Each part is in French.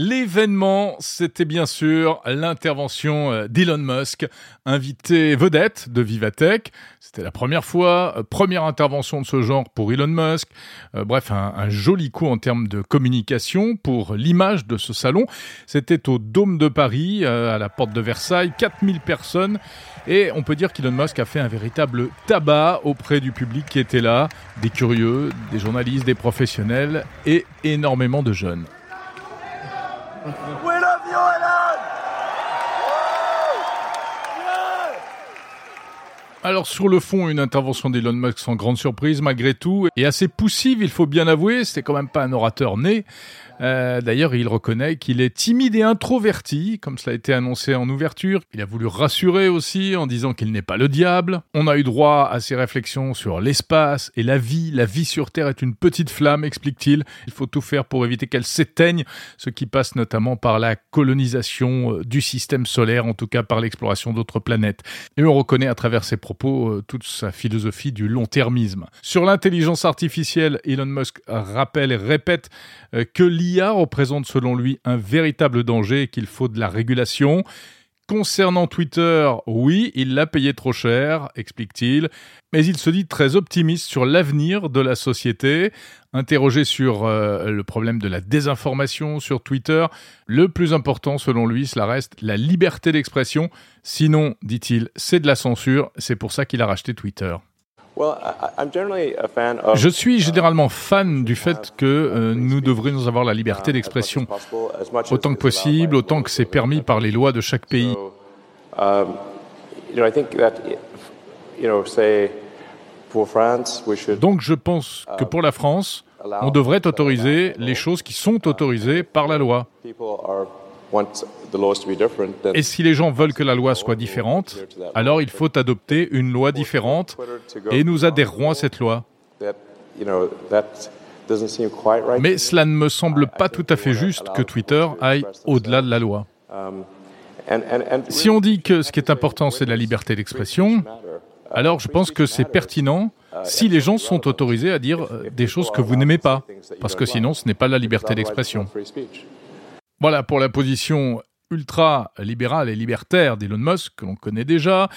L'événement, c'était bien sûr l'intervention euh, d'Elon Musk, invité vedette de Vivatech. C'était la première fois, euh, première intervention de ce genre pour Elon Musk. Euh, bref, un, joli coup en termes de communication pour l'image de ce salon. C'était au Dôme de Paris, à la porte de Versailles, 4000 personnes. Et on peut dire qu'Elon Musk a fait un véritable tabac auprès du public qui était là, des curieux, des journalistes, des professionnels et énormément de jeunes. Win up the Oilers! Alors sur le fond, une intervention d'Elon Musk sans grande surprise malgré tout, et assez poussive, il faut bien avouer, c'était quand même pas un orateur né. Euh, d'ailleurs, il reconnaît qu'il est timide et introverti, comme cela a été annoncé en ouverture. Il a voulu rassurer aussi en disant qu'il n'est pas le diable. On a eu droit à ses réflexions sur l'espace et la vie. La vie sur Terre est une petite flamme, explique-t-il. Il faut tout faire pour éviter qu'elle s'éteigne, ce qui passe notamment par la colonisation euh, du système solaire, en tout cas par l'exploration d'autres planètes. Et on reconnaît à travers ses propos euh, toute sa philosophie du long-termisme. Sur l'intelligence artificielle, Elon Musk rappelle et répète que l'IA l'IA représente selon lui un véritable danger et qu'il faut de la régulation. Concernant Twitter, oui, il l'a payé trop cher, explique-t-il, mais il se dit très optimiste sur l'avenir de la société. Interrogé sur euh, le problème de la désinformation sur Twitter, le plus important selon lui, cela reste la liberté d'expression. Sinon, dit-il, c'est de la censure, c'est pour ça qu'il a racheté Twitter. Je suis généralement fan du fait que euh, nous devrions avoir la liberté d'expression autant que possible, autant que c'est permis par les lois de chaque pays. Donc je pense que pour la France, on devrait autoriser les choses qui sont autorisées par la loi. Et si les gens veulent que la loi soit différente, alors il faut adopter une loi différente et nous adhérerons à cette loi. Mais cela ne me semble pas tout à fait juste que Twitter aille au-delà de la loi. Si on dit que ce qui est important, c'est la liberté d'expression, alors je pense que c'est pertinent si les gens sont autorisés à dire des choses que vous n'aimez pas, parce que sinon ce n'est pas la liberté d'expression. Voilà pour la position ultra-libéral et libertaire d'Elon Musk, que l'on connaît déjà.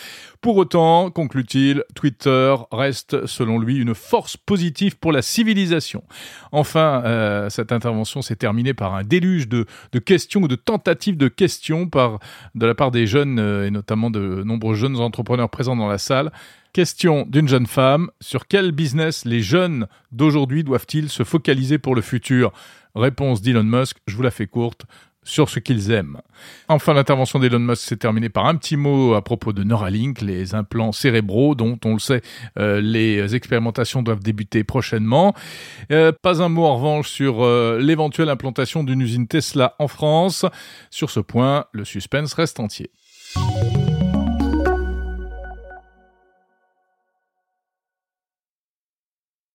Pour autant, conclut-il, Twitter reste, selon lui, une force positive pour la civilisation. Enfin, euh, cette intervention s'est terminée par un déluge de, questions ou de tentatives de questions par, de la part des jeunes, euh, et notamment de nombreux jeunes entrepreneurs présents dans la salle. Question d'une jeune femme, sur quel business les jeunes d'aujourd'hui doivent-ils se focaliser pour le futur? Réponse d'Elon Musk, je vous la fais courte, sur ce qu'ils aiment. Enfin, l'intervention d'Elon Musk s'est terminée par un petit mot à propos de Neuralink, les implants cérébraux dont, on le sait, euh, les expérimentations doivent débuter prochainement. Euh, pas un mot en revanche sur euh, l'éventuelle implantation d'une usine Tesla en France. Sur ce point, le suspense reste entier.